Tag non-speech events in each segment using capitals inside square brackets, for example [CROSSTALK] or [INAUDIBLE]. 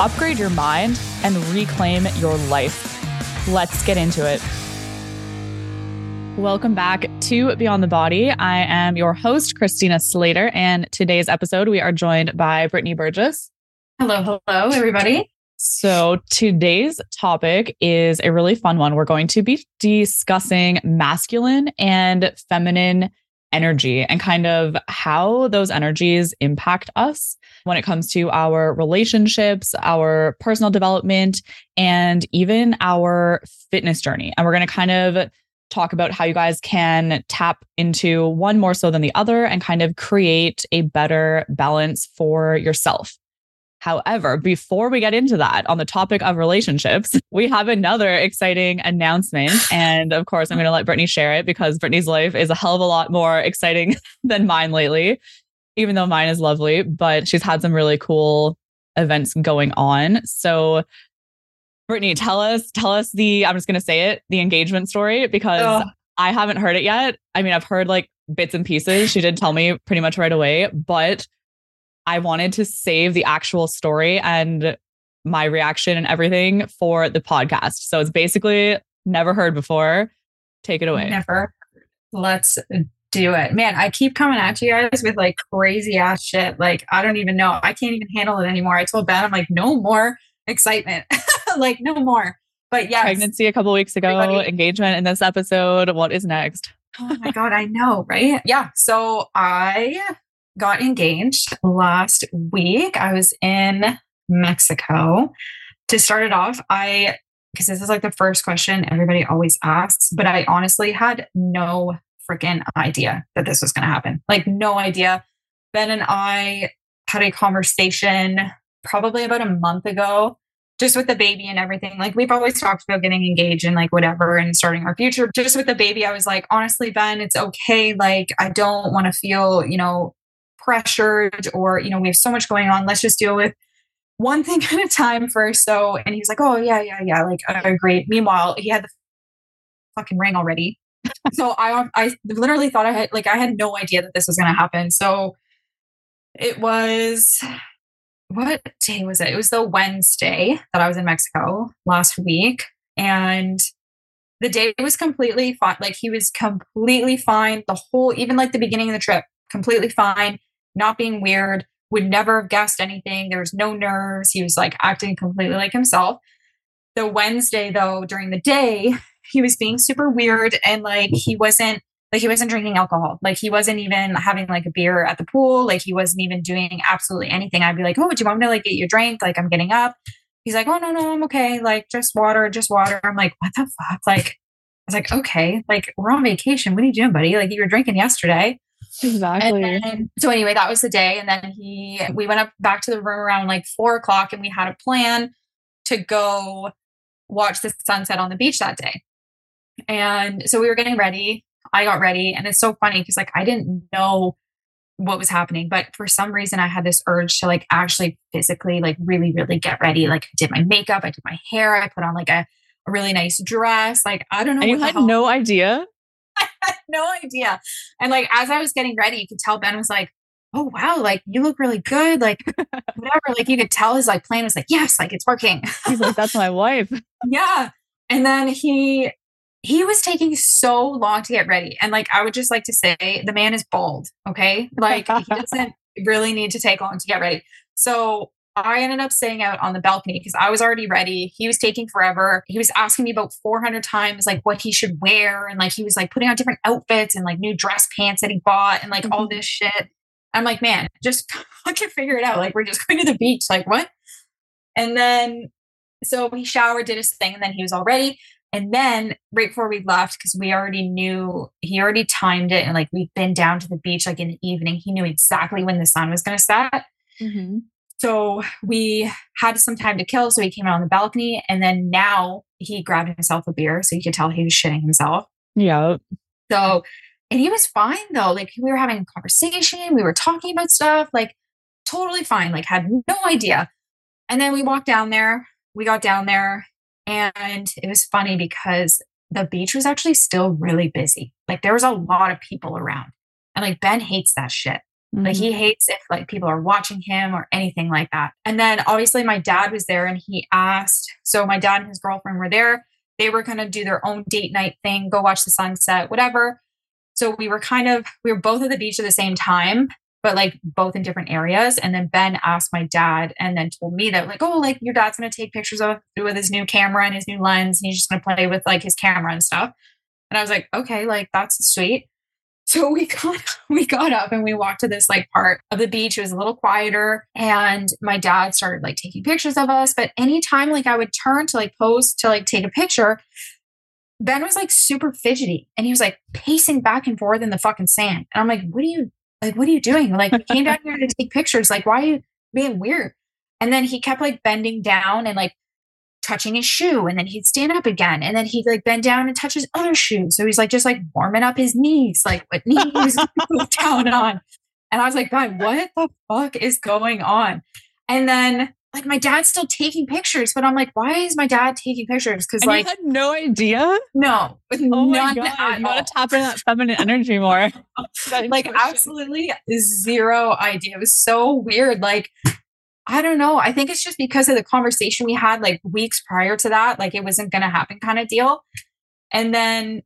upgrade your mind, and reclaim your life. Let's get into it. Welcome back to Beyond the Body. I am your host, Christina Slater, and today's episode we are joined by Brittany Burgess. Hello, hello, everybody. So, today's topic is a really fun one. We're going to be discussing masculine and feminine energy and kind of how those energies impact us when it comes to our relationships, our personal development, and even our fitness journey. And we're going to kind of talk about how you guys can tap into one more so than the other and kind of create a better balance for yourself. However, before we get into that, on the topic of relationships, [LAUGHS] we have another exciting announcement. [LAUGHS] And of course, I'm going to let Brittany share it because Brittany's life is a hell of a lot more exciting [LAUGHS] than mine lately even though mine is lovely, but she's had some really cool events going on. So Brittany, tell us, tell us the, I'm just going to say it, the engagement story because oh. I haven't heard it yet. I mean, I've heard like bits and pieces. She did tell me pretty much right away, but I wanted to save the actual story and my reaction and everything for the podcast. So it's basically never heard before. Take it away. Never. Let's do it. Man, I keep coming at you guys with like crazy ass shit. Like, I don't even know. I can't even handle it anymore. I told Ben, I'm like, no more excitement. [LAUGHS] like, no more. But yeah. Pregnancy a couple weeks ago, Everybody. engagement in this episode. What is next? oh my God, I know, right? Yeah. So I got engaged last week. I was in Mexico. To start it off, I because this is like the first question everybody always asks, but I honestly had no freaking idea that this was going to happen. Like, no idea. Ben and I had a conversation probably about a month ago, just with the baby and everything. Like, we've always talked about getting engaged and like whatever and starting our future. Just with the baby, I was like, honestly, Ben, it's okay. Like, I don't want to feel, you know, pressured or, you know, we have so much going on. Let's just deal with one thing [LAUGHS] at a time first. So, and he's like, oh, yeah, yeah, yeah. Like, I agree. Meanwhile, he had the fucking ring already so I I literally thought I had like I had no idea that this was going to happen. So it was what day was it? It was the Wednesday that I was in Mexico last week and the day was completely fine. Like he was completely fine. The whole, even like the beginning of the trip, completely fine, not being weird, would never have guessed anything. There was no nerves. He was like acting completely like himself. The Wednesday, though, during the day, he was being super weird and like he wasn't like he wasn't drinking alcohol. Like he wasn't even having like a beer at the pool. Like he wasn't even doing absolutely anything. I'd be like, Oh, do you want me to like get your drink? Like I'm getting up. He's like, Oh no, no, I'm okay. Like just water, just water. I'm like, what the fuck? Like I was like, okay, like we're on vacation. What are you doing, buddy? Like you were drinking yesterday. Exactly. Then, so anyway, that was the day. And then he we went up back to the room around like four o'clock and we had a plan to go watch the sunset on the beach that day. And so we were getting ready. I got ready. And it's so funny because like I didn't know what was happening. But for some reason I had this urge to like actually physically like really, really get ready. Like I did my makeup, I did my hair, I put on like a, a really nice dress. Like I don't know. And you had no idea? [LAUGHS] I had no idea. And like as I was getting ready, you could tell Ben was like, oh wow, like you look really good. Like [LAUGHS] whatever. Like you could tell his like plan was like, yes, like it's working. He's like, that's my [LAUGHS] wife. yeah. And then he he was taking so long to get ready. And like, I would just like to say the man is bald. Okay. Like, he [LAUGHS] doesn't really need to take long to get ready. So I ended up staying out on the balcony because I was already ready. He was taking forever. He was asking me about 400 times, like what he should wear. And like, he was like putting on different outfits and like new dress pants that he bought and like mm-hmm. all this shit. I'm like, man, just [LAUGHS] fucking figure it out. Like, we're just going to the beach. Like, what? And then, so he showered, did his thing, and then he was all ready. And then right before we left, because we already knew he already timed it and like we'd been down to the beach like in the evening. He knew exactly when the sun was going to set. Mm-hmm. so we had some time to kill. So he came out on the balcony. And then now he grabbed himself a beer. So you could tell he was shitting himself. Yeah. So, and he was fine though. Like we were having a conversation, we were talking about stuff, like totally fine, like had no idea. And then we walked down there, we got down there, and it was funny because the beach was actually still really busy. Like there was a lot of people around. And like Ben hates that shit. Mm-hmm. Like he hates if like people are watching him or anything like that. And then obviously my dad was there and he asked, so my dad and his girlfriend were there. They were going to do their own date night thing, go watch the sunset, whatever. So we were kind of we were both at the beach at the same time, but like both in different areas. And then Ben asked my dad and then told me that like, oh, like your dad's gonna take pictures of with his new camera and his new lens, and he's just gonna play with like his camera and stuff. And I was like, okay, like that's sweet. [LAUGHS] So we got we got up and we walked to this like part of the beach. It was a little quieter, and my dad started like taking pictures of us. But anytime like I would turn to like pose to like take a picture, Ben was like super fidgety and he was like pacing back and forth in the fucking sand. And I'm like, what are you like, what are you doing? Like, we came down here to take pictures. Like, why are you being weird? And then he kept like bending down and like touching his shoe. And then he'd stand up again. And then he'd like bend down and touch his other shoe. So he's like just like warming up his knees, like what [LAUGHS] knees down on. And I was like, God, what the fuck is going on? And then like my dad's still taking pictures, but I'm like, why is my dad taking pictures? Because like you had no idea. No, with oh my God, you got to tap into that feminine energy more. [LAUGHS] like absolutely zero idea. It was so weird. Like I don't know. I think it's just because of the conversation we had like weeks prior to that. Like it wasn't going to happen, kind of deal. And then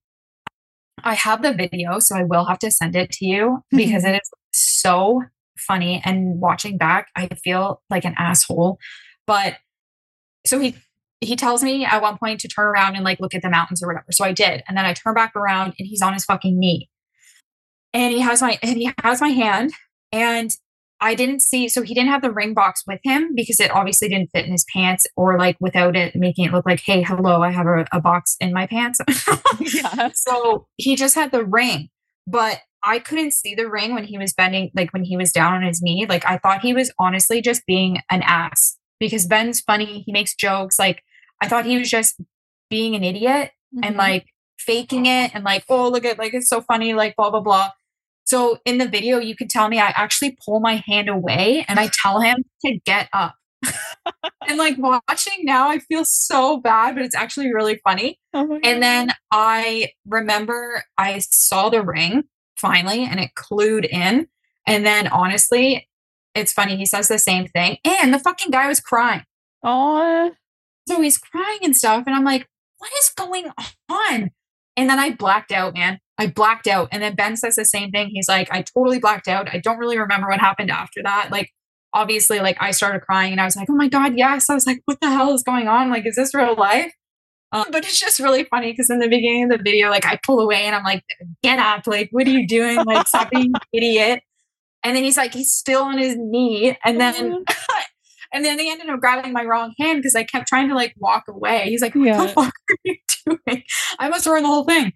I have the video, so I will have to send it to you [LAUGHS] because it is so funny. And watching back, I feel like an asshole. But so he he tells me at one point to turn around and like look at the mountains or whatever. So I did. And then I turn back around and he's on his fucking knee. And he has my and he has my hand. And I didn't see so he didn't have the ring box with him because it obviously didn't fit in his pants or like without it making it look like, hey, hello, I have a, a box in my pants. [LAUGHS] [LAUGHS] yeah. So he just had the ring. But I couldn't see the ring when he was bending, like when he was down on his knee. Like I thought he was honestly just being an ass because Ben's funny. He makes jokes. Like I thought he was just being an idiot mm-hmm. and like faking it and like, oh, look at like it's so funny, like blah, blah, blah. So in the video, you could tell me I actually pull my hand away and I tell him to get up. [LAUGHS] and like watching now, I feel so bad, but it's actually really funny. Oh and then I remember I saw the ring finally and it clued in. And then honestly, it's funny. He says the same thing. And the fucking guy was crying. Oh. So he's crying and stuff. And I'm like, what is going on? And then I blacked out, man. I blacked out. And then Ben says the same thing. He's like, I totally blacked out. I don't really remember what happened after that. Like, obviously, like I started crying and I was like, oh my God, yes. I was like, what the hell is going on? Like, is this real life? Um, but it's just really funny because in the beginning of the video, like I pull away and I'm like, get up. Like, what are you doing? Like, stop being an [LAUGHS] idiot. And then he's like, he's still on his knee. And then, mm-hmm. [LAUGHS] and then they ended up grabbing my wrong hand because I kept trying to like walk away. He's like, what yeah. the fuck are you doing? I must ruin the whole thing.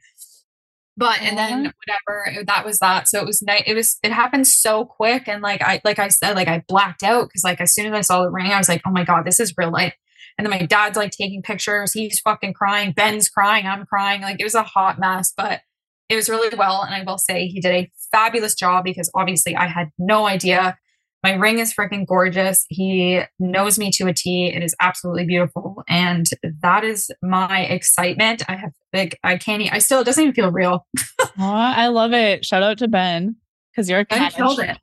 But and then whatever that was that. So it was night. It was it happened so quick and like I like I said like I blacked out because like as soon as I saw the ring I was like oh my god this is real life. And then my dad's like taking pictures. He's fucking crying. Ben's crying. I'm crying. Like it was a hot mess, but it was really well. And I will say he did a fabulous job because obviously I had no idea. My ring is freaking gorgeous. He knows me to a T. It is absolutely beautiful. And that is my excitement. I have like I can't I still it doesn't even feel real. [LAUGHS] I love it. Shout out to Ben because you're a Ben killed it.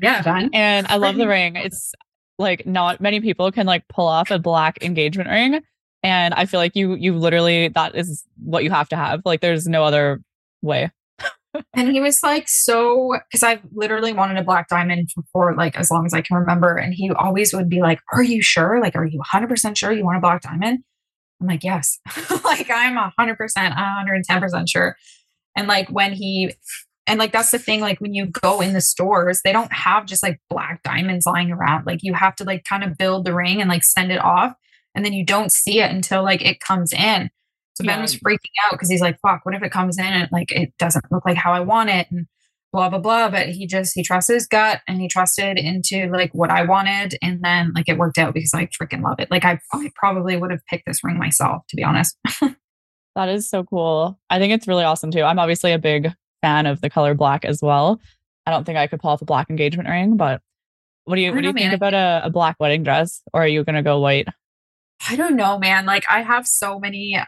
yeah, Ben. [LAUGHS] and I love the ring. It's like not many people can like pull off a black engagement ring. And i feel like you you literally that is what you have to have. Like there's no other way. And he was like so because i've literally wanted a black diamond for like as long as i can remember. And he always would be like are you sure? Like are you 100% sure you want a black diamond? I'm like yes. [LAUGHS] Like i'm 100% 110% sure. And like when he and like that's the thing like when you go in the stores they don't have just like black diamonds lying around. Like you have to like kind of build the ring and like send it off and then you don't see it until like it comes in. So yeah. ben was freaking out because he's like fuck what if it comes in and like it doesn't look like how i want it? And blah blah blah. But he just he trusted his gut and he trusted into like what i wanted and then like it worked out because i freaking love it. Like i, I probably would have picked this ring myself to be honest. [LAUGHS] That is so cool. I think it's really awesome too. I'm obviously a big fan of the color black as well. I don't think i could pull off a black engagement ring but what do you what do you know, think man. about a, a black wedding dress? Or are you gonna go white? I don't know man. Like i have so many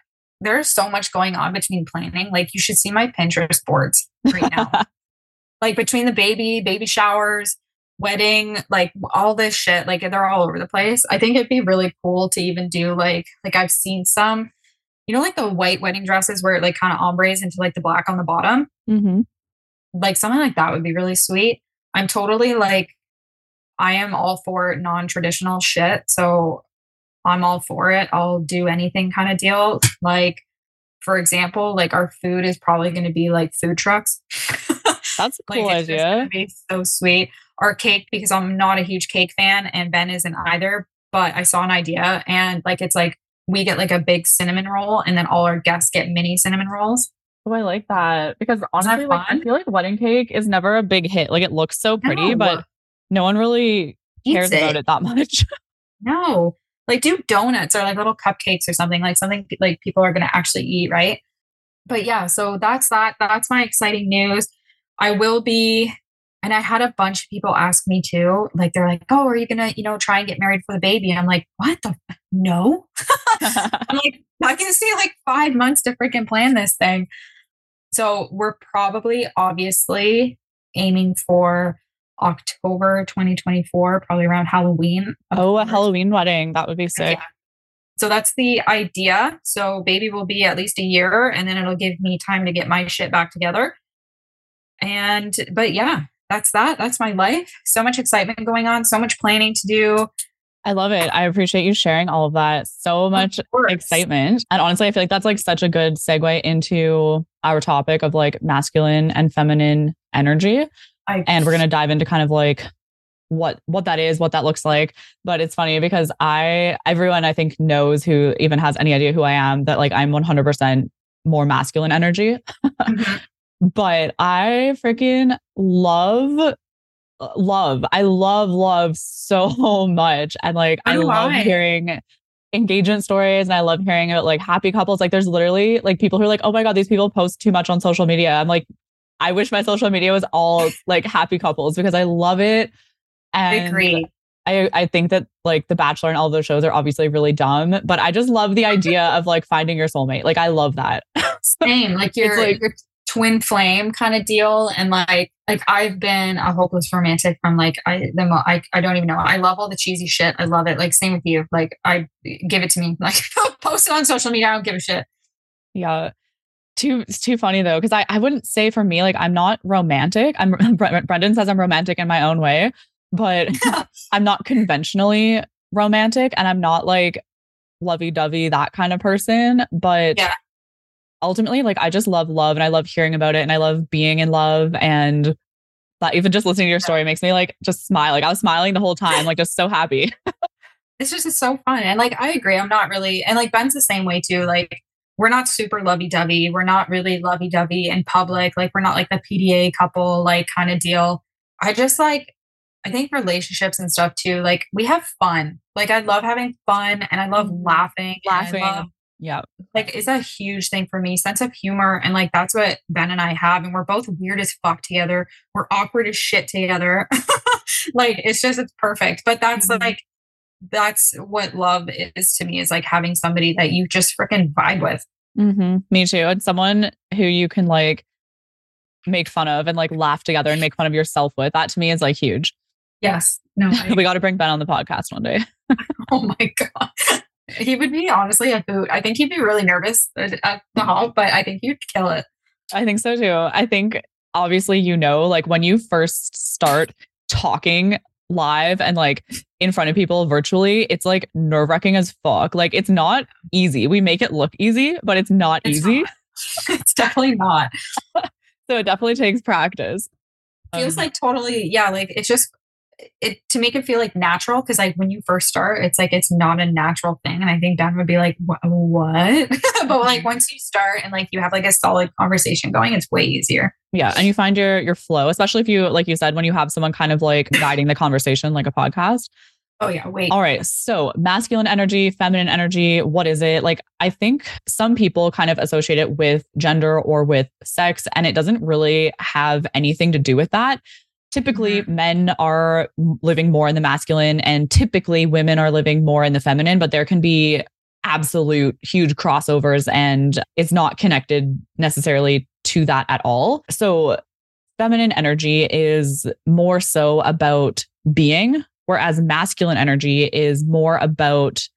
there's so much going on between planning. Like you should see my pinterest boards right now. [LAUGHS] Like between the baby, baby showers, wedding, like all this shit, like they're all over the place. I think it'd be really cool to even do like like I've seen some, you know, like the white wedding dresses where it like kind of ombres into like the black on the bottom. Mm-hmm. Like something like that would be really sweet. I'm totally like, I am all for non-traditional shit. So I'm all for it. I'll do anything kind of deal. Like, for example, like our food is probably going to be like food trucks. [LAUGHS] That's a cool like, idea. Be so sweet. Our cake, because I'm not a huge cake fan and Ben isn't either, but I saw an idea and like it's like we get like a big cinnamon roll and then all our guests get mini cinnamon rolls. Oh, I like that because honestly, like, I feel like wedding cake is never a big hit. Like it looks so pretty, no. but no one really cares it. about it that [LAUGHS] much. no, like do donuts or like little cupcakes or something like something like people are going to actually eat, right? But yeah, so that's that. That's my exciting news. I will be, and I had a bunch of people ask me too. Like they're like, "Oh, are you gonna, you know, try and get married for the baby?" And I'm like, "What the no?" [LAUGHS] I'm like, I can see like five months to freaking plan this thing. So we're probably obviously aiming for October 2024, probably around Halloween. Oh, a Halloween wedding. That would be sick. Yeah. So that's the idea. So baby will be at least a year and then it'll give me time to get my shit back together. And, but yeah, that's that. That's my life. So much excitement going on, so much planning to do. I love it. I appreciate you sharing all of that. So much excitement. And honestly, I feel like that's like such a good segue into our topic of like masculine and feminine energy. I, and we're going to dive into kind of like what what that is, what that looks like. But it's funny because I everyone I think knows who even has any idea who I am that like I'm 100% more masculine energy. Mm-hmm but I freaking love uh, love. I love love so [LAUGHS] much. And like I love hearing engagement stories and I love hearing about like happy couples. Like there's literally like people who are like, oh my God, these people post too much on social media. I'm like, I wish my social media was all like happy couples because I love it. And I agree. I, I think that like The Bachelor and all those shows are obviously really dumb, but I just love the [LAUGHS] idea of like finding your soulmate. Like I love that. [LAUGHS] Same. Like you're, like, you're twin flame kind of deal. And like like I've been a hopeless romantic from like I the I, I don't even know. I love all the cheesy shit. I love it. Like same with you. Like I give it to me. [LAUGHS] Like post it on social media. I don't give a shit. Yeah. Too it's too funny though because I I wouldn't say for me like I'm not romantic. I'm [LAUGHS] Brendan says I'm romantic in my own way but [LAUGHS] I'm not conventionally romantic and I'm not like lovey dovey that kind of person. But yeah ultimately like I just love love and I love hearing about it and I love being in love and that even just listening to your story makes me like just smile. Like I was smiling the whole time, like just so happy. it's just it's so fun. And like I agree, I'm not really and like Ben's the same way too. Like we're not super lovey dovey. We're not really lovey dovey in public. Like we're not like the PDA couple like kind of deal. I just like I think relationships and stuff too, like we have fun. Like I love having fun and I love mm-hmm. laughing. Laughing. Love, yeah. Like it's a huge thing for me. Sense of humor. And like that's what Ben and I have. And we're both weird as fuck together. We're awkward as shit together. [LAUGHS] like it's just it's perfect. But that's mm-hmm. like that's what love is to me is like having somebody that you just freaking vibe with. Mm-hmm. Me too. And someone who you can like make fun of and like laugh together and make fun of yourself with. That to me is like huge. Yes. No. [LAUGHS] we got to bring Ben on the podcast one day. [LAUGHS] oh my God. He would be honestly a hoot. I think he'd be really nervous at the hall, but I think he'd kill it. I think so too. I think obviously, you know, like when you first start talking live and like in front of people virtually, it's like nerve wracking as fuck. Like it's not easy. We make it look easy, but it's not it's easy. Not. [LAUGHS] it's definitely not. [LAUGHS] so it definitely takes practice. Feels um, like totally, yeah, like it's just it to make it feel like natural because like when you first start it's like it's not a natural thing and i think ben would be like what, [LAUGHS] but like Mm-hmm. once you start and like you have like a solid conversation going it's way easier Yeah. And you find your your flow, especially if you, like you said, when you have someone kind of like guiding the conversation, like a podcast. oh yeah wait All right. So masculine energy, feminine energy, what is it? Like, I think some people kind of associate it with gender or with sex, and it doesn't really have anything to do with that. Typically, mm-hmm. men are living more in the masculine, and typically women are living more in the feminine, but there can be absolute huge crossovers, and it's not connected necessarily to that at all. So, feminine energy is more so about being whereas masculine energy is more about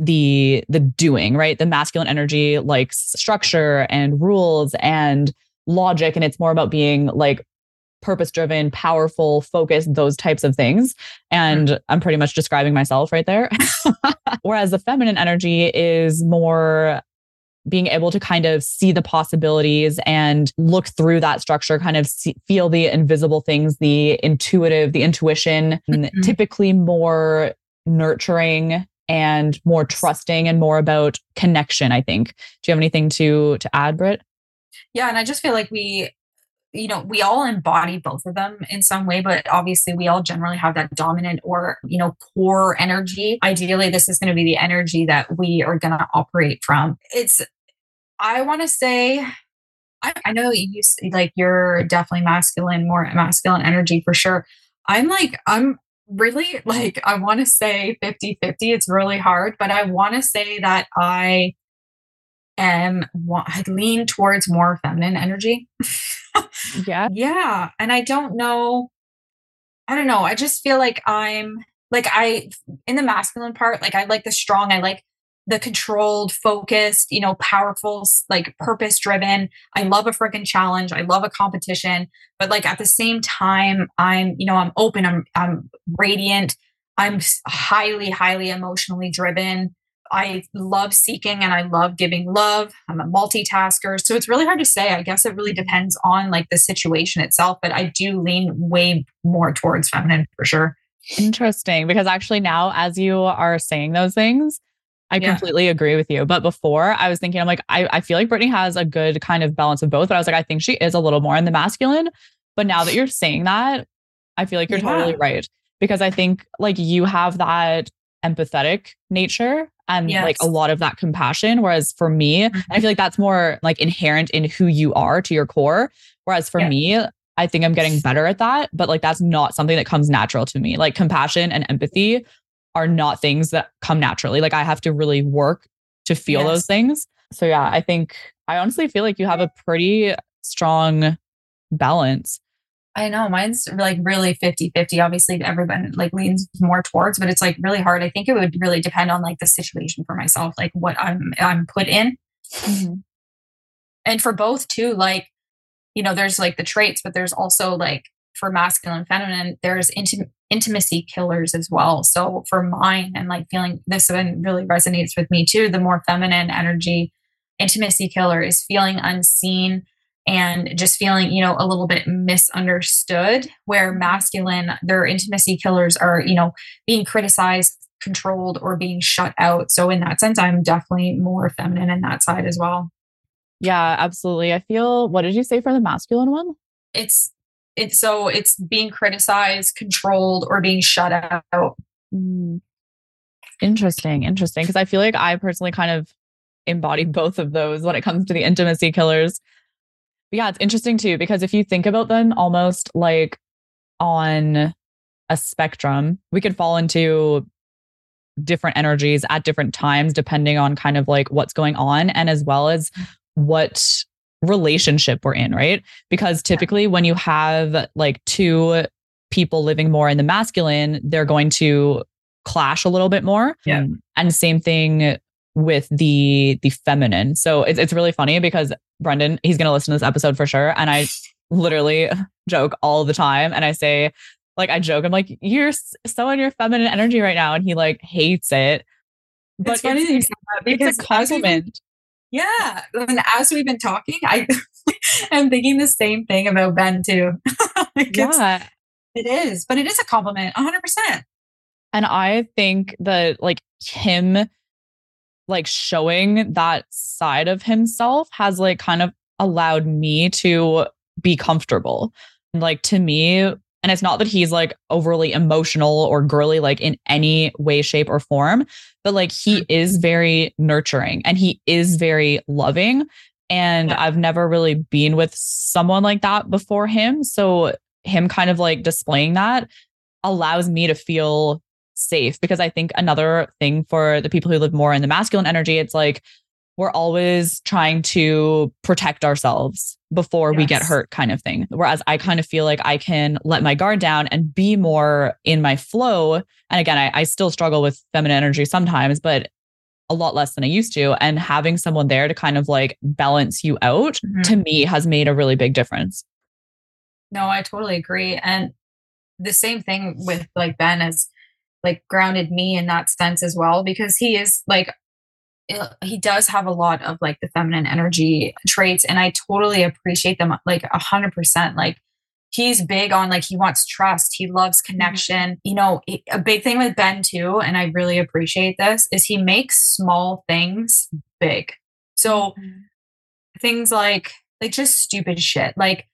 the the doing right the masculine energy likes structure and rules and logic and it's more about being like purpose driven powerful focused those types of things and i'm pretty much describing myself right there [LAUGHS] whereas the feminine energy is more being able to kind of see the possibilities and look through that structure, kind of see, feel the invisible things, the intuitive, the intuition, Mhm. typically more nurturing and more trusting and more about connection, I think. Do you have anything to to add, Britt? yeah and i just feel like we you know we all embody both of them in some way but obviously we all generally have that dominant or you know core energy. Ideally this is going to be the energy that we are going to operate from. It's i want to say I, I know you like you're definitely masculine more masculine energy for sure. I'm like i'm really [LAUGHS] like i want to say 50 50 it's really hard but i want to say that i am I lean towards more feminine energy [LAUGHS] Yeah. yeah. And I don't know. I don't know. I just feel like I'm like I in the masculine part, like I like the strong, I like the controlled, focused, you know, powerful, like purpose driven. I love a freaking challenge. I love a competition. But like at the same time, I'm, you know, I'm open, I'm I'm radiant. I'm highly, highly emotionally driven. I love seeking and I love giving love. I'm a multitasker. So it's really hard to say. I guess it really depends on like the situation itself, but I do lean way more towards feminine for sure. Interesting. Because actually, now as you are saying those things, I Yeah. completely agree with you. But before I was thinking, I'm like, I, I feel like Brittany has a good kind of balance of both. But I was like, I think she is a little more in the masculine. But now that you're saying that, I feel like you're totally right. Because I think like you have that empathetic nature and like a lot of that compassion. Whereas for me, and I mm-hmm. feel like that's more like inherent in who you are to your core. Whereas for Yeah. me, I think I'm getting better at that, but like that's not something that comes natural to me. Like compassion and empathy are not things that come naturally. Like I have to really work to feel those things. So yeah, I think I honestly feel like you have a pretty strong balance. I know mine's like really 50 50. Obviously, everyone like leans more towards, but it's like really hard. I think it would really depend on like the situation for myself, like what I'm I'm put in. Mm-hmm. and for both too like you know there's like the traits but there's also like for masculine and feminine there's intim- intimacy killers as well so for mine and like feeling this one really resonates with me too the more feminine energy intimacy killer is feeling unseen and just feeling you know a little bit misunderstood where masculine their intimacy killers are you know being criticized controlled or being shut out so in that sense i'm definitely more feminine in that side as well Yeah, absolutely. I feel, what did you say for the masculine one? it's it's so it's being criticized controlled or being shut out Mm. Interesting, interesting. Because I feel like I personally kind of embody [LAUGHS] both of those when it comes to the intimacy killers. Yeah, it's interesting too, because if you think about them almost like on a spectrum, we could fall into different energies at different times, depending on kind of like what's going on and as well as what relationship we're in, right? Because typically when you have like two people living more in the masculine, they're going to clash a little bit more. Yeah. And same thing with the the feminine. So it's it's really funny because Brendan, he's gonna listen to this episode for sure. And I literally [LAUGHS] joke all the time. And I say, like, I joke, I'm like, you're so in your feminine energy right now. And he like hates it. But it's funny said that it's a been- compliment. yeah and as we've been talking i [LAUGHS] am thinking the same thing about ben too [LAUGHS] Like, it's- Yeah. It is, but it is a compliment, 100%. And I think that like him like showing that side of himself has like kind of allowed me to be comfortable. Like to me, and it's not that he's like overly emotional or girly, like in any way, shape, or form, but like he mm. is very nurturing and he is very loving. And yeah. I've never really been with someone like that before him. So him kind of like displaying that allows me to feel safe because I think another thing for the people who live more in the masculine energy, it's like we're always trying to protect ourselves before yes. we get hurt, kind of thing. Whereas I kind of feel like I can let my guard down and be more in my flow. And again, I, I still struggle with feminine energy sometimes, but a lot less than I used to. And having someone there to kind of like balance you out mm-hmm. to me has made a really big difference. No, I totally agree. And the same thing with like Ben as like grounded me in that sense as well because he is like he does have a lot of like the feminine energy traits and i totally appreciate them like a hundred percent like he's big on like he wants trust he loves mm-hmm. connection mm-hmm. you know a big thing with ben too and i really appreciate this is he makes small things big so mm-hmm. things like like just stupid shit like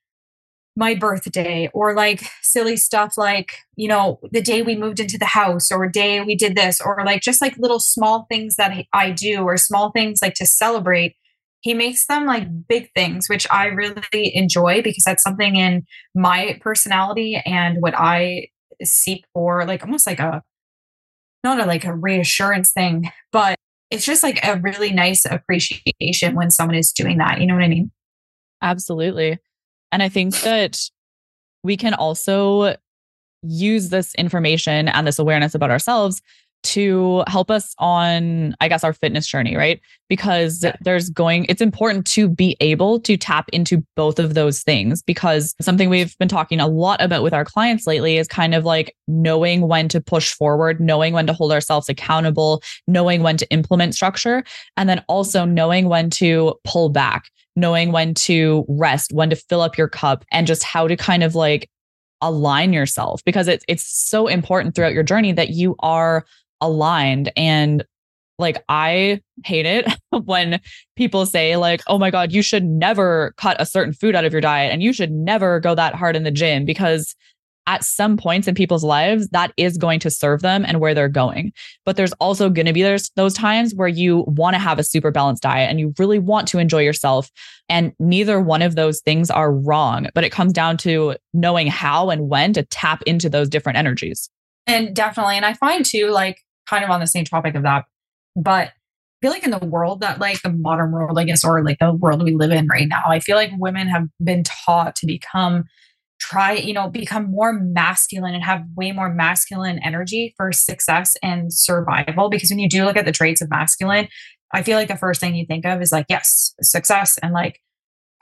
my birthday or like silly stuff like you know the day we moved into the house or day we did this or like just like little small things that i do or small things like to celebrate he makes them like big things which i really enjoy because that's something in my personality and what i seek for like almost like a not a like a reassurance thing but it's just like a really nice appreciation when someone is doing that you know what i mean? Absolutely and I think that we can also use this information and this awareness about ourselves to help us on i guess our fitness journey right? Because there's going it's important to be able to tap into both of those things because something we've been talking a lot about with our clients lately is kind of like knowing when to push forward knowing when to hold ourselves accountable knowing when to implement structure and then also knowing when to pull back knowing when to rest, when to fill up your cup, and just how to kind of like align yourself because it's it's so important throughout your journey that you are aligned. And like I hate it [LAUGHS] when people say like oh my god you should never cut a certain food out of your diet and you should never go that hard in the gym because at some points in people's lives that is going to serve them and where they're going. But there's also going to be there's those times where you want to have a super balanced diet and you really want to enjoy yourself and neither one of those things are wrong but it comes down to knowing how and when to tap into those different energies. And definitely and i find too like kind of on the same topic of that but I feel like in the world that like the modern world i guess or like the world we live in right now i feel like women have been taught to become try, you know, become more masculine and have way more masculine energy for success and survival. Because when you do look at the traits of masculine, I feel like the first thing you think of is like, yes, success and like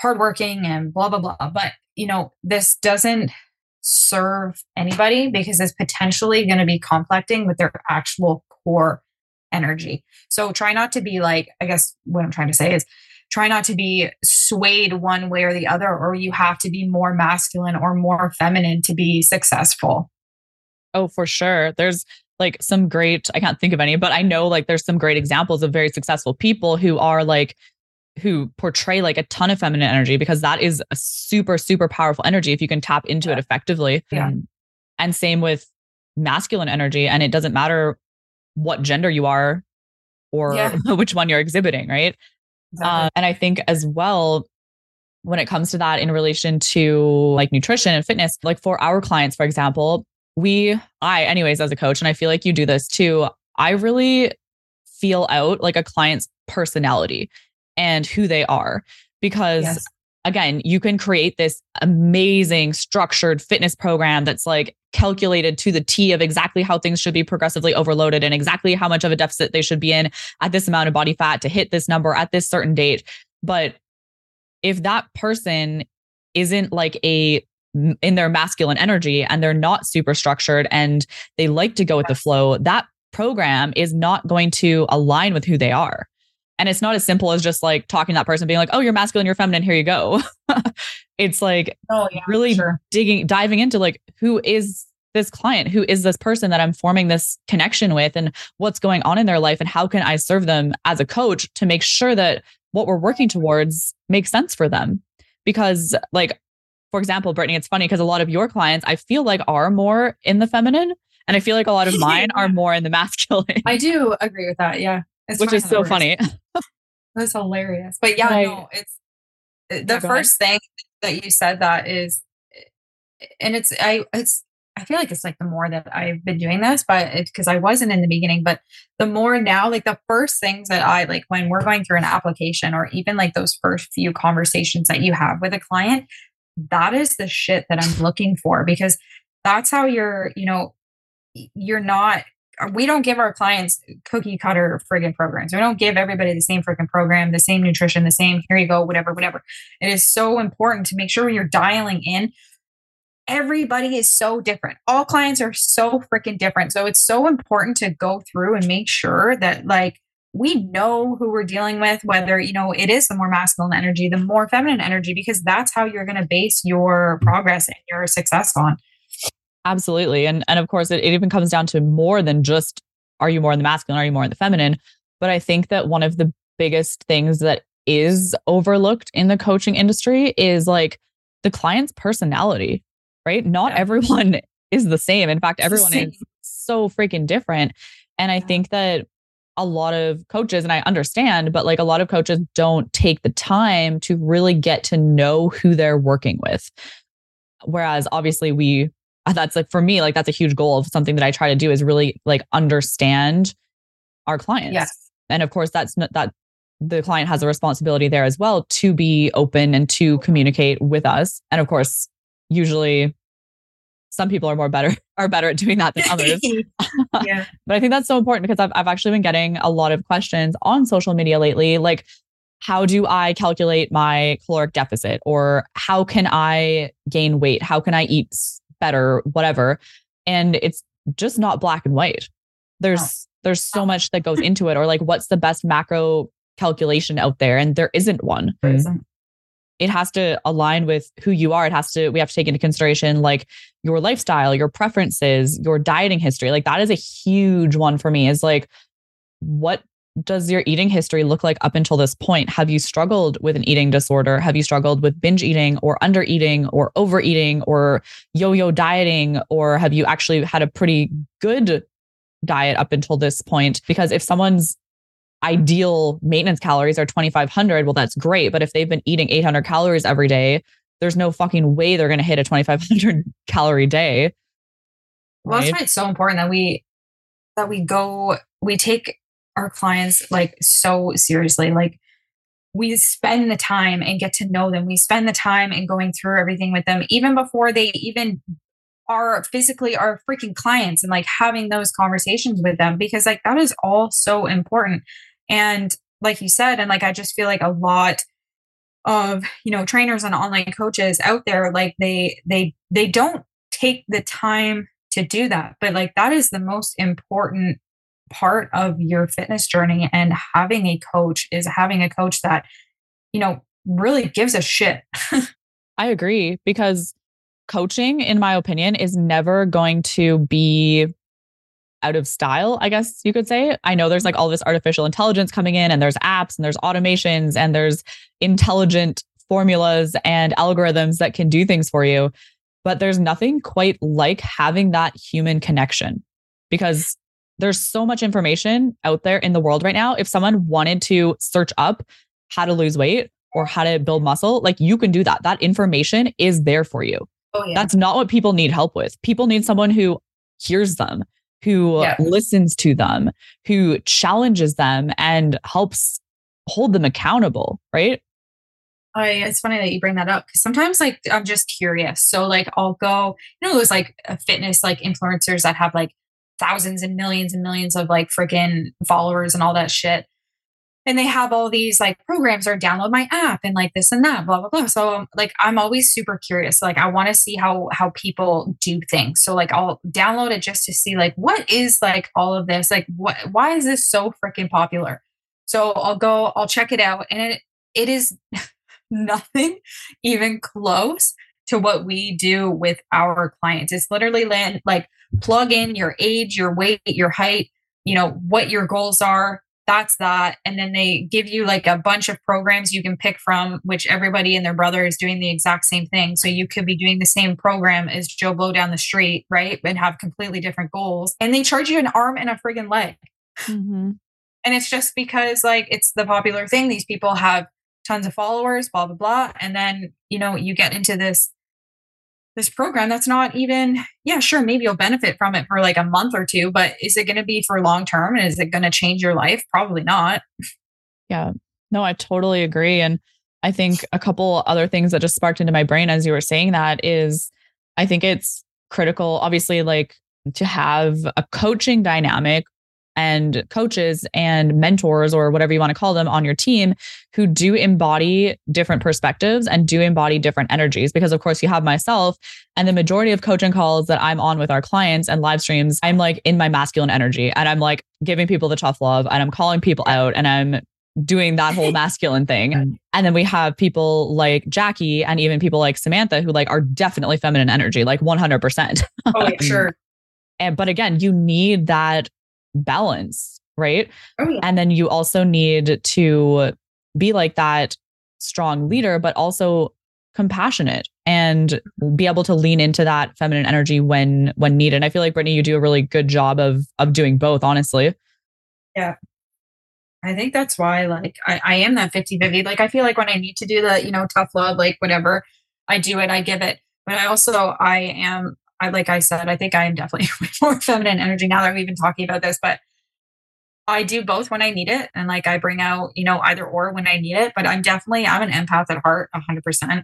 hardworking and blah, blah, blah. But, you know, this doesn't serve anybody because it's potentially going to be conflicting with their actual core energy. So try not to be like, I guess what I'm trying to say is try not to be swayed one way or the other, or you have to be more masculine or more feminine to be successful. Oh, for sure. There's like some great, I can't think of any, but I know like there's some great examples of very successful people who are like, who portray like a ton of feminine energy because that is a super, super powerful energy if you can tap into yeah. it effectively. Yeah. And, and same with masculine energy. And it doesn't matter what gender you are or yeah. [LAUGHS] which one you're exhibiting, right? Exactly. Uh, and I think as well, when it comes to that in relation to like nutrition and fitness, like for our clients, for example, we, I, anyways, as a coach, and I feel like you do this too, I really feel out like a client's personality and who they are because yes again, you can create this amazing structured fitness program that's like calculated to the T of exactly how things should be progressively overloaded and exactly how much of a deficit they should be in at this amount of body fat to hit this number at this certain date. But if that person isn't like a in their masculine energy and they're not super structured and they like to go with the flow, that program is not going to align with who they are. And it's not as simple as just like talking to that person, being like, oh, you're masculine, you're feminine, here you go. [LAUGHS] it's like oh, yeah, really sure. digging, diving into like, who is this client? Who is this person that I'm forming this connection with? And what's going on in their life? And how can I serve them as a coach to make sure that what we're working towards makes sense for them? Because, like, for example, Brittany, it's funny because a lot of your clients I feel like are more in the feminine. And I feel like a lot of [LAUGHS] mine are more in the masculine. I do agree with that. Yeah. It's Which is so funny. [LAUGHS] That's hilarious. But yeah, right. no, it's eh, the yeah, first thing that you said that is eh, eh, and it's I it's I feel like it's like the more that I've been doing this, but because I wasn't in the beginning, but the more now, like the first things that I like when we're going through an application or even like those first few conversations that you have with a client, that is the shit that I'm looking for because that's how you're, you know, you're not we don't give our clients cookie cutter friggin' programs. We don't give everybody the same friggin' program, the same nutrition, the same here you go, whatever, whatever. It is so important to make sure when you're dialing in, everybody is so different. All clients are so freaking different. So it's so important to go through and make sure that like we know who we're dealing with, whether, you know, it is the more masculine energy, the more feminine energy, because that's how you're going to base your progress and your success on. Absolutely. And and of course it, it even comes down to more than just are you more in the masculine, are you more in the feminine? But I think that one of the biggest things that is overlooked in the coaching industry is like the client's personality, right? Not yeah. everyone [LAUGHS] is the same. In fact, everyone is so freaking different. And I think that a lot of coaches, and I understand, but like a lot of coaches don't take the time to really get to know who they're working with. Whereas obviously we that's like for me like that's a huge goal of something that i try to do is really like understand our clients yes and of course that's not that the client has a responsibility there as well to be open and to communicate with us and of course usually some people are more better [LAUGHS] are better at doing that than others [LAUGHS] yeah. [LAUGHS] but i think that's so important because I've, I've actually been getting a lot of questions on social media lately like how do I calculate my caloric deficit? Or how can I gain weight? How can I eat better, whatever. And it's just not black and white. There's there's so much that goes into it. Or like what's the best macro calculation out there? And there isn't one. There isn't. It has to align with who you are. It has to, we have to take into consideration like your lifestyle, your preferences, your dieting history. Like that is a huge one for me is like, what does your eating history look like up until this point? Have you struggled with an eating disorder? Have you struggled with binge eating or under eating or overeating or yo yo dieting? Or have you actually had a pretty good diet up until this point? Because if someone's ideal maintenance calories are 2,500, well, that's great. But if they've been eating 800 calories every day, there's no fucking way they're going to hit a 2,500 [LAUGHS] calorie day. Right? Well, that's why it's so important that we that we go we take our clients like so seriously. Like we spend the time and get to know them. We spend the time and going through everything with them, even before they even are physically our freaking clients and like having those conversations with them because like that is all so important. And like you said, and like I just feel like a lot of you know trainers and online coaches out there like they they they don't take the time to do that but like that is the most important part of your fitness journey and having a coach is having a coach that you know really gives a shit. [LAUGHS] I agree because coaching in my opinion is never going to be out of style i guess you could say. I know there's like all this artificial intelligence coming in and there's apps and there's automations and there's intelligent formulas and algorithms that can do things for you but there's nothing quite like having that human connection because there's so much information out there in the world right now. If someone wanted to search up how to lose weight or how to build muscle, like you can do that. That information is there for you. Oh, yeah. That's not what people need help with. People need someone who hears them, who yeah. listens to them, who challenges them and helps hold them accountable, right? I it's funny that you bring that up because sometimes like I'm just curious. So like I'll go, you know, those like uh, fitness like influencers that have like thousands and millions and millions of like freaking followers and all that shit. And they have all these like programs or download my app and like this and that, blah, blah, blah. So um, like I'm always super curious. Like I want to see how how people do things. So like I'll download it just to see like what is like all of this? Like what why is this so freaking popular? So I'll go, I'll check it out. And it, it is [LAUGHS] nothing even close to what we do with our clients. It's literally like plug in your age, your weight, your height, you know, what your goals are. That's that. And then they give you like a bunch of programs you can pick from, which everybody and their brother is doing the exact same thing. So you could be doing the same program as Joe Blow down the street, right? And have completely different goals. And they charge you an arm and a friggin' leg. Mm-hmm. And it's just because like it's the popular thing. These people have tons of followers, blah, blah, blah. And then, you know, you get into this this program that's not even yeah sure maybe you'll benefit from it for like a month or two but is it going to be for long term? And is it going to change your life? Probably not. Yeah. No i totally agree. And i think a couple other things that just sparked into my brain as you were saying that is i think it's critical obviously like to have a coaching dynamic and coaches and mentors or whatever you want to call them on your team who do embody different perspectives and do embody different energies because of course you have myself and the majority of coaching calls that I'm on with our clients and live streams I'm like in my masculine energy and I'm like giving people the tough love and I'm calling people out and I'm doing that whole [LAUGHS] masculine thing. And then we have people like Jackie and even people like Samantha who like are definitely feminine energy, like 100%. Oh, [LAUGHS] sure. and but again, you need that balance, right? Oh, yeah. And then you also need to be like that strong leader, but also compassionate and be able to lean into that feminine energy when when needed. I feel like Brittany, you do a really good job of of doing both, honestly. Yeah. I think that's why like I, I am that 50 50. Like I feel like when I need to do the, you know, tough love, like whatever, I do it, I give it. But I also I am I like I said, I think I am definitely [LAUGHS] more feminine energy now that we've been talking about this, but I do both when I need it. And like I bring out, you know, either or when I need it. But I'm definitely, I'm an empath at heart, 100%.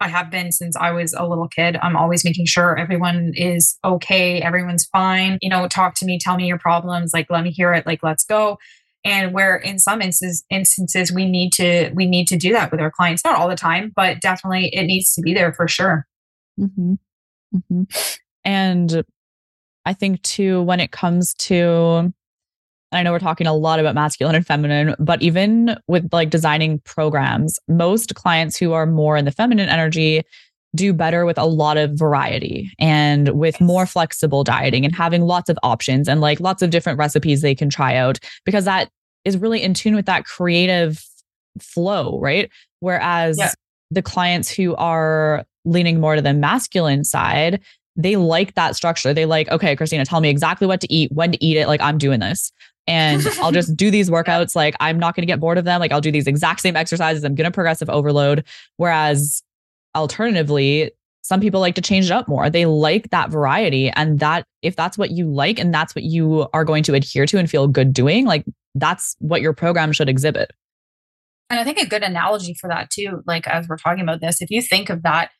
I have been since I was a little kid. I'm always making sure everyone is okay, everyone's fine. You know, talk to me, tell me your problems, like let me hear it, like let's go. And where in some instances, instances we need to we need to do that with our clients, not all the time, but definitely it needs to be there for sure. Mm-hmm. Mm-hmm. And I think too, when it comes to, I know we're talking a lot about masculine and feminine, but even with like designing programs, most clients who are more in the feminine energy do better with a lot of variety and with more flexible dieting and having lots of options and like lots of different recipes they can try out because that is really in tune with that creative flow, right? Whereas yeah. the clients who are leaning more to the masculine side, they like that structure. They like, okay, Christina, tell me exactly what to eat, when to eat it. Like, I'm doing this. And [LAUGHS] I'll just do these workouts. Like, I'm not going to get bored of them. Like, I'll do these exact same exercises. I'm going to progressive overload. Whereas, alternatively, some people like to change it up more. They like that variety. And that, if that's what you like and that's what you are going to adhere to and feel good doing, like, that's what your program should exhibit. And I think a good analogy for that, too, like as we're talking about this, if you think of that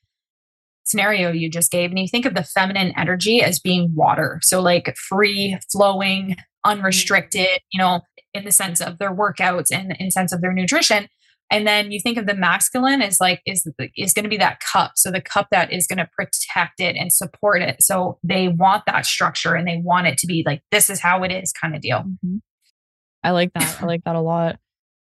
scenario you just gave and you think of the feminine energy as being water. So like free flowing unrestricted you know in the sense of their workouts and in sense of their nutrition. And then you think of the masculine as like is is going to be that cup. So the cup that is going to protect it and support it. So they want that structure and they want it to be like this is how it is kind of deal. Mm-hmm. i like that. I like that a lot.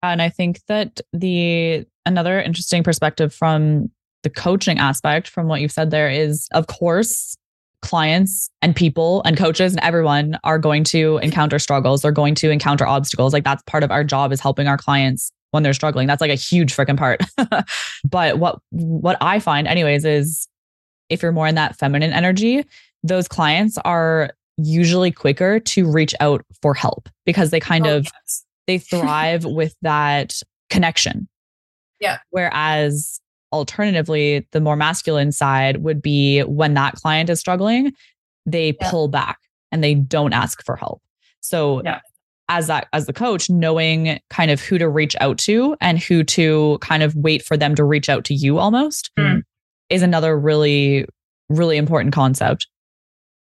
And i think that the another interesting perspective from the coaching aspect from what you've said there is, of course, clients and people and coaches and everyone are going to encounter struggles. They're going to encounter obstacles. Like that's part of our job is helping our clients when they're struggling. That's like a huge freaking part. [LAUGHS] but what what I find anyways is if you're more in that feminine energy, those clients are usually quicker to reach out for help because they kind oh, of yes. they thrive [LAUGHS] with that connection. Yeah. Whereas alternatively, the more masculine side would be when that client is struggling, they yeah. pull back and they don't ask for help. So yeah. as that as the coach, knowing kind of who to reach out to and who to kind of wait for them to reach out to you almost mm. is another really, really important concept.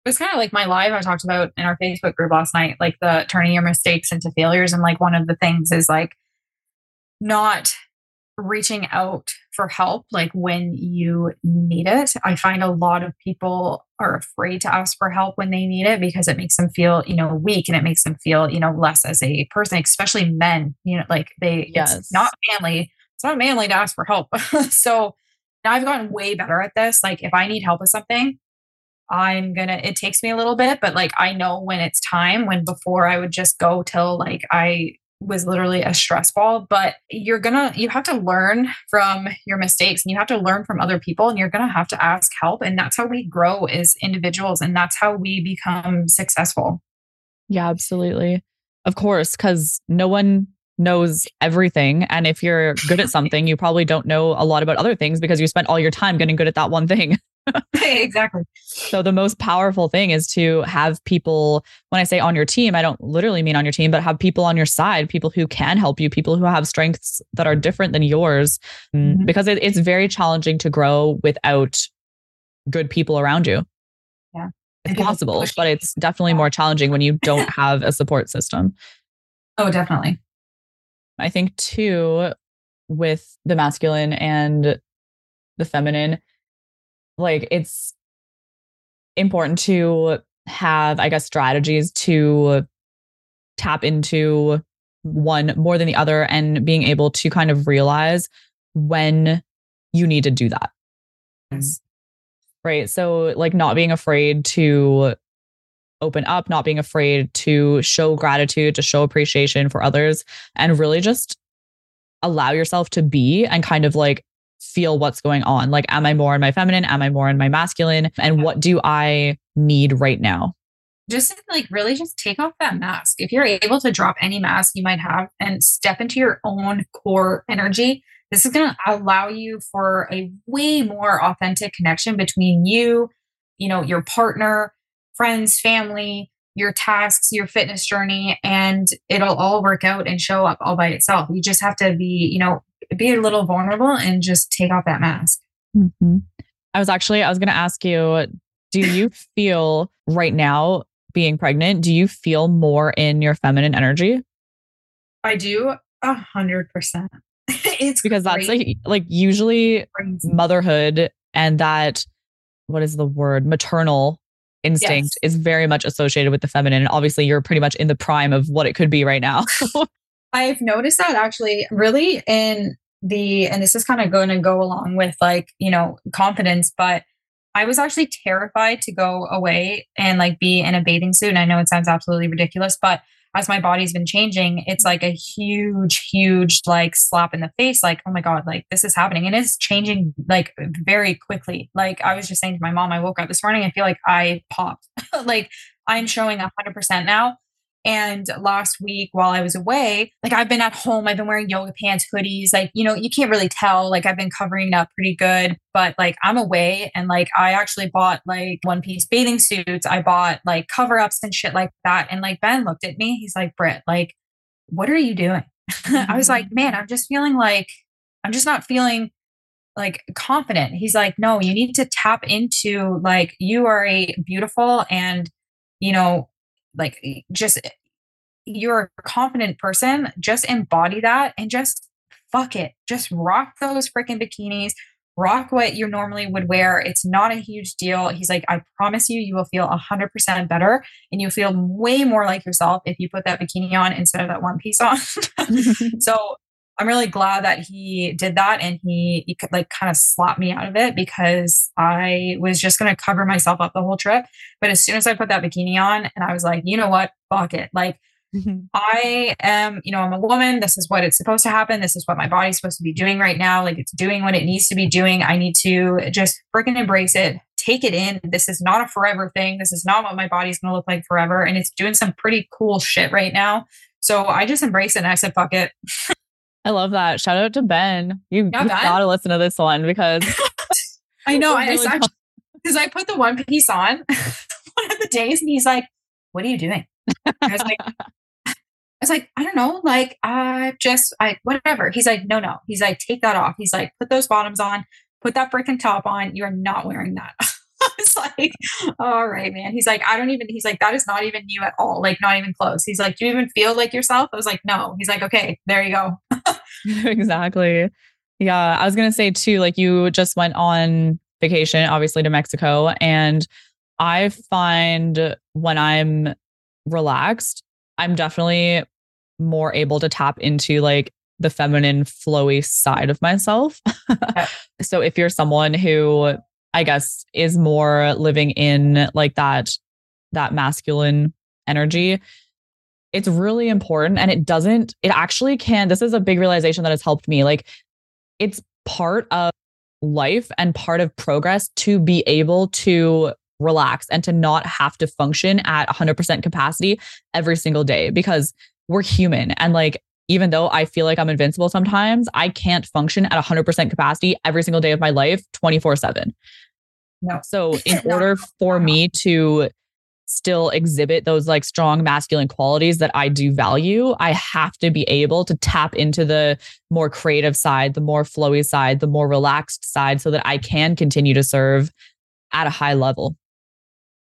It was kind of like my live I talked about in our Facebook group last night, like the turning your mistakes into failures. And like one of the things is like not reaching out for help like when you need it. I find a lot of people are afraid to ask for help when they need it because it makes them feel, you know, weak and it makes them feel, you know, less as a person, especially men, you know, like they yes. it's not manly. It's not manly to ask for help. [LAUGHS] so now I've gotten way better at this. Like if I need help with something, I'm gonna it takes me a little bit, but like I know when it's time when before I would just go till like I was literally a stress ball but you're gonna you have to learn from your mistakes and you have to learn from other people and you're gonna have to ask help. And that's how we grow as individuals and that's how we become successful. Yeah absolutely. Of course because no one knows everything. And if you're good at [LAUGHS] something you probably don't know a lot about other things because you spent all your time getting good at that one thing [LAUGHS] [LAUGHS] exactly. So the most powerful thing is to have people, when I say on your team, I don't literally mean on your team, but have people on your side, people who can help you, people who have strengths that are different than yours, mm, mm-hmm. because it, it's very challenging to grow without good people around you. Yeah. It's possible, but it's definitely more challenging when you don't [LAUGHS] have a support system. Oh, definitely. I think too, with the masculine and the feminine, like it's important to have, I guess, strategies to tap into one more than the other and being able to kind of realize when you need to do that. Yes. Right. So, like, not being afraid to open up, not being afraid to show gratitude, to show appreciation for others, and really just allow yourself to be and kind of like feel what's going on. Like, am I more in my feminine? Am I more in my masculine? And what do I need right now? Just like really just take off that mask. If you're able to drop any mask you might have and step into your own core energy, this is going to allow you for a way more authentic connection between you, you know, your partner, friends, family, your tasks, your fitness journey, and it'll all work out and show up all by itself. You just have to be, you know, be a little vulnerable and just take off that mask. Mm-hmm. I was actually, I was going to ask you, do you [LAUGHS] feel right now being pregnant, do you feel more in your feminine energy? I do a hundred percent. [LAUGHS] It's because that's like, like usually crazy. motherhood and that, what is the word? Maternal instinct yes. is very much associated with the feminine. And obviously you're pretty much in the prime of what it could be right now. [LAUGHS] [LAUGHS] I've noticed that actually really in the, and this is kind of going to go along with like, you know, confidence, but I was actually terrified to go away and like be in a bathing suit. And I know it sounds absolutely ridiculous, but as my body's been changing, it's like a huge, huge like slap in the face. Like, oh my God, like this is happening. And it's changing like very quickly. Like I was just saying to my mom, I woke up this morning, I feel like I popped. [LAUGHS] like I'm showing 100% now. And last week while I was away, like I've been at home, I've been wearing yoga pants, hoodies. Like, you know, you can't really tell. Like I've been covering up pretty good, but like I'm away and like I actually bought like one piece bathing suits. I bought like cover ups and shit like that. And like Ben looked at me, he's like, Britt, like, what are you doing? [LAUGHS] I was like, mm-hmm. man, I'm just feeling like, I'm just not feeling like confident. He's like, no, you need to tap into like, you are a beautiful and, you know, like just you're a confident person just embody that and just fuck it just rock those freaking bikinis rock what you normally would wear it's not a huge deal he's like i promise you you will feel 100% better and you feel way more like yourself if you put that bikini on instead of that one piece on [LAUGHS] so I'm really glad that he did that and he, he could like kind of slap me out of it because I was just going to cover myself up the whole trip. But as soon as I put that bikini on and I was like, you know what? Fuck it. Like, Mm-hmm. I am, you know, I'm a woman. This is what it's supposed to happen. This is what my body's supposed to be doing right now. Like it's doing what it needs to be doing. I need to just freaking embrace it, take it in. This is not a forever thing. This is not what my body's going to look like forever. And it's doing some pretty cool shit right now. So I just embrace it and I said, fuck it. I love that. Shout out to Ben. You, yeah, you gotta listen to this one because [LAUGHS] I know. I because [LAUGHS] I put the one piece on [LAUGHS] one of the days, and he's like, "What are you doing?" I was like, "I was like, I don't know. Like, I just, I whatever." He's like, "No, no." He's like, "Take that off." He's like, "Put those bottoms on. Put that freaking top on. You're not wearing that." [LAUGHS] I was like, all right, man. He's like, I don't even, he's like, that is not even you at all. Like, not even close. He's like, do you even feel like yourself? I was like, no. He's like, okay, there you go. [LAUGHS] exactly. Yeah, I was going to say too, like you just went on vacation, obviously to Mexico. And I find when I'm relaxed, I'm definitely more able to tap into like the feminine, flowy side of myself. [LAUGHS] so if you're someone who I guess is more living in like that, that masculine energy, it's really important. And it doesn't, it actually can, this is a big realization that has helped me. Like it's part of life and part of progress to be able to relax and to not have to function at 100% capacity every single day because we're human and like even though I feel like I'm invincible sometimes, I can't function at 100% capacity every single day of my life 24/7. No. So [LAUGHS] in order for me to still exhibit those like strong masculine qualities that I do value, I have to be able to tap into the more creative side, the more flowy side, the more relaxed side so that I can continue to serve at a high level.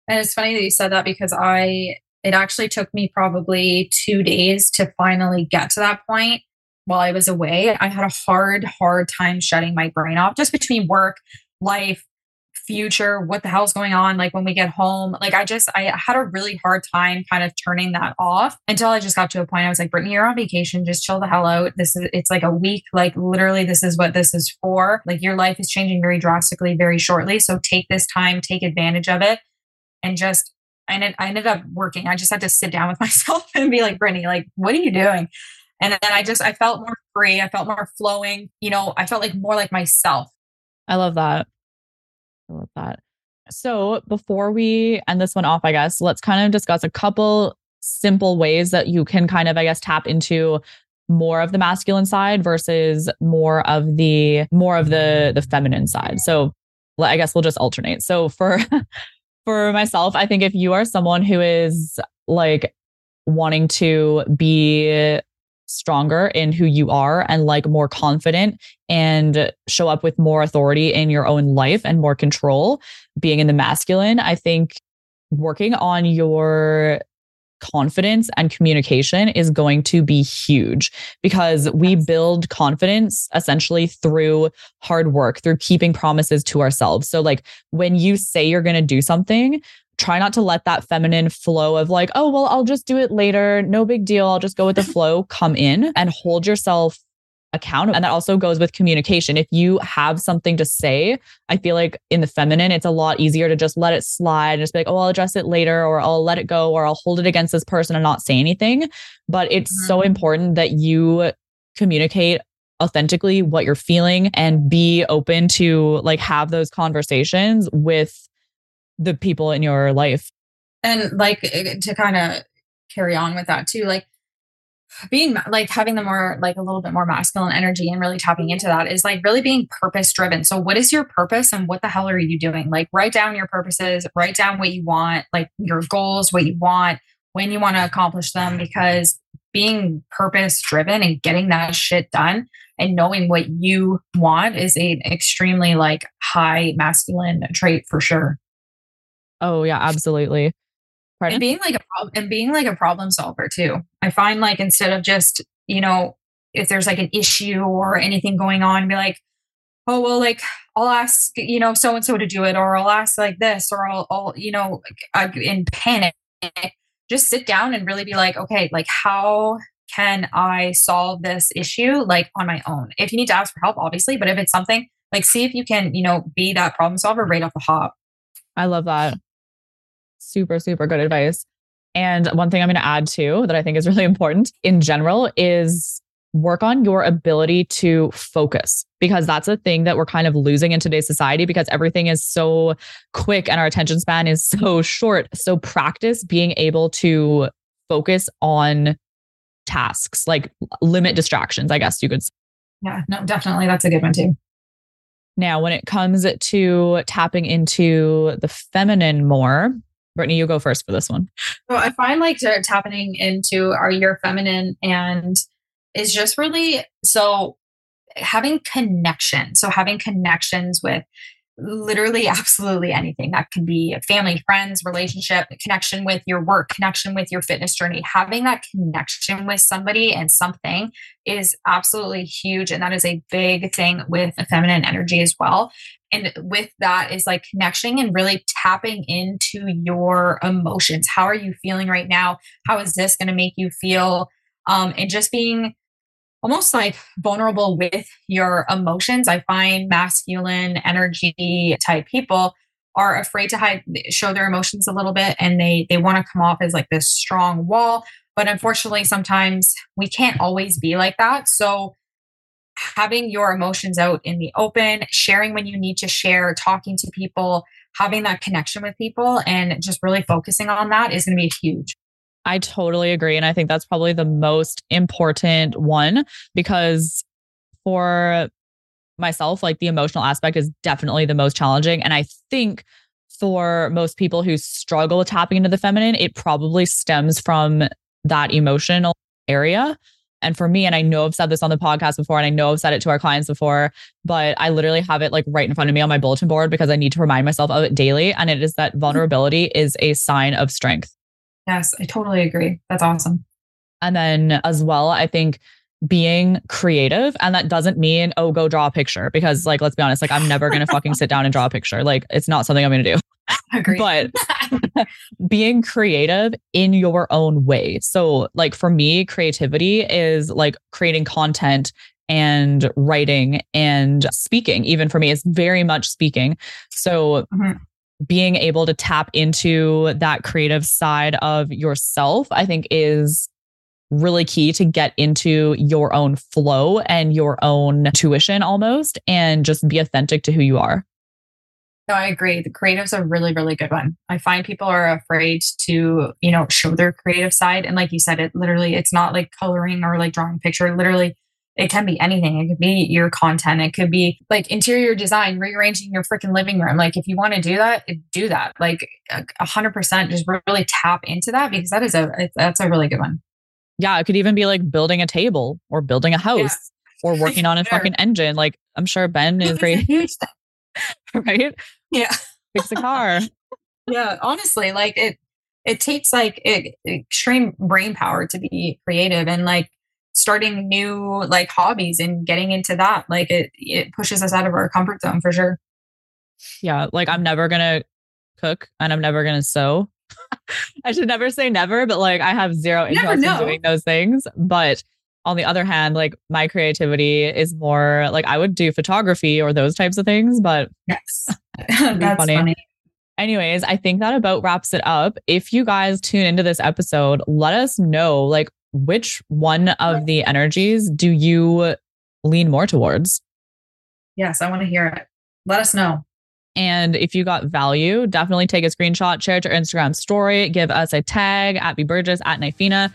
And it's funny that you said that because I, it actually took me probably two days to finally get to that point while I was away. I had a hard, hard time shutting my brain off just between work, life, future, what the hell's going on, like when we get home. Like I just, I had a really hard time kind of turning that off until I just got to a point I was like, Brittany, you're on vacation, just chill the hell out. This is, it's like a week, like literally, this is what this is for. Like your life is changing very drastically, very shortly. So take this time, take advantage of it, and just, I ended, I ended up working. I just had to sit down with [LAUGHS] myself and be like, Brittany, like, what are you doing? And then I just, I felt more free. I felt more flowing. You know, I felt like more like myself. I love that. I love that. So before we end this one off, I guess, let's kind of discuss a couple simple ways that you can kind of, I guess, tap into more of the masculine side versus more of the more of the the feminine side. So I guess we'll just alternate. So for [LAUGHS] for myself, I think if you are someone who is like wanting to be stronger in who you are and like more confident and show up with more authority in your own life and more control being in the masculine i think working on your confidence and communication is going to be huge because we build confidence essentially through hard work, through keeping promises to ourselves. So, like when you say you're going to do something, try not to let that feminine flow of like, oh, well, I'll just do it later. No big deal. I'll just go with the [LAUGHS] flow come in and hold yourself accountable. And that also goes with communication. If you have something to say, I feel like in the feminine, it's a lot easier to just let it slide and just be like, oh, I'll address it later, or I'll let it go, or I'll hold it against this person and not say anything. But it's mm-hmm. so important that you communicate authentically what you're feeling and be open to like have those conversations with the people in your life. And like eh, to kind of carry on with that too, like being like having the more like a little bit more masculine energy and really tapping into that is like really being purpose driven. So what is your purpose and what the hell are you doing? Like write down your purposes, write down what you want, like your goals, what you want, when you want to accomplish them because being purpose driven and getting that shit done and knowing what you want is a extremely like high masculine trait for sure. Oh yeah, absolutely. Pardon? And being like a and being like a problem solver too. I find like instead of just you know if there's like an issue or anything going on, be like, oh well, like I'll ask you know so and so to do it, or I'll ask like this, or I'll, I'll you know in panic, just sit down and really be like, okay, like how can I solve this issue like on my own? If you need to ask for help, obviously, but if it's something like see if you can you know be that problem solver right off the hop. I love that super, super good advice. And one thing I'm going to add too that I think is really important in general is work on your ability to focus because that's a thing that we're kind of losing in today's society because everything is so quick and our attention span is [LAUGHS] so short. So practice being able to focus on tasks, like limit distractions, I guess you could say. Yeah, no, definitely. That's a good one too. Now, when it comes to tapping into the feminine more, Brittany, you go first for this one. So I find like tapping into our year feminine and is just really so having connection. So having connections with literally [LAUGHS] absolutely anything that can be family friends relationship connection with your work connection with your fitness journey having that connection with somebody and something is absolutely huge and that is a big thing with a feminine energy as well and with that is like connection and really tapping into your emotions. How are you feeling right now? How is this going to make you feel? Um, and just being almost like vulnerable with your emotions. I find masculine energy type people are afraid to hide show their emotions a little bit and they they want to come off as like this strong wall. But unfortunately sometimes we can't always be like that. So having your emotions out in the open sharing when you need to share talking to people having that connection with people and just really focusing on that is going to be huge I totally agree. And I think that's probably the most important one because for myself, like the emotional aspect is definitely the most challenging. And I think for most people who struggle with tapping into the feminine, it probably stems from that emotional area. And for me, and I know I've said this on the podcast before, and I know I've said it to our clients before, but I literally have it like right in front of me on my bulletin board because I need to remind myself of it daily. And it is that mm-hmm. vulnerability is a sign of strength. Yes, I totally agree. That's awesome. And then as well, I think being creative and that doesn't mean oh go draw a picture because like let's be honest like i'm never going to fucking sit down and draw a picture like it's not something i'm going to do [LAUGHS] Agree. [LAUGHS] but [LAUGHS] being creative in your own way. So like for me creativity is like creating content and writing and speaking. Even for me it's very much speaking. So mm-hmm. being able to tap into that creative side of yourself, I think is really key to get into your own flow and your own tuition almost and just be authentic to who you are. No, I agree. The creative's a really, really good one. I find people are afraid to, you know, show their creative side. And like you said, it literally, it's not like coloring or like drawing a picture. Literally, it can be anything. It could be your content. It could be like interior design, rearranging your freaking living room. Like if you want to do that, do that. Like a hundred percent, just really tap into that because that is a that's a really good one. Yeah, it could even be like building a table or building a house yeah. or working on a [LAUGHS] fucking engine. Like I'm sure Ben is great. [LAUGHS] right? Yeah. Fix a car. [LAUGHS] yeah, honestly, like it it takes like it, extreme brain power to be creative and like starting new like hobbies and getting into that like it it pushes us out of our comfort zone for sure yeah like i'm never gonna cook and i'm never gonna sew [LAUGHS] i should never say never but like i have zero interest in doing those things but on the other hand like my creativity is more like i would do photography or those types of things but yes [LAUGHS] [LAUGHS] that's funny. funny anyways, I think that about wraps it up. If you guys tune into this episode, let us know like which one of the energies do you lean more towards? Yes, I want to hear it. Let us know. And if you got value, definitely take a screenshot, share it to your Instagram story, give us a tag at B Burgess at Nifina.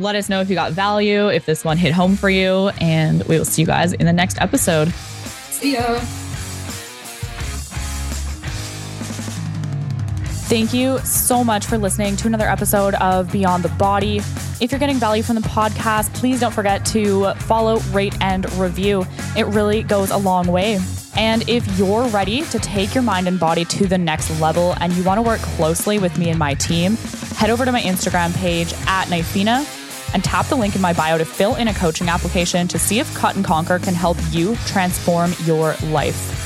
Let us know if you got value, if this one hit home for you, and we will see you guys in the next episode. See ya. Thank you so much for listening to another episode of Beyond the Body. If you're getting value from the podcast, please don't forget to follow, rate, and review. It really goes a long way. And if you're ready to take your mind and body to the next level and you want to work closely with me and my team, head over to my Instagram page at Nifina and tap the link in my bio to fill in a coaching application to see if Cut and Conquer can help you transform your life.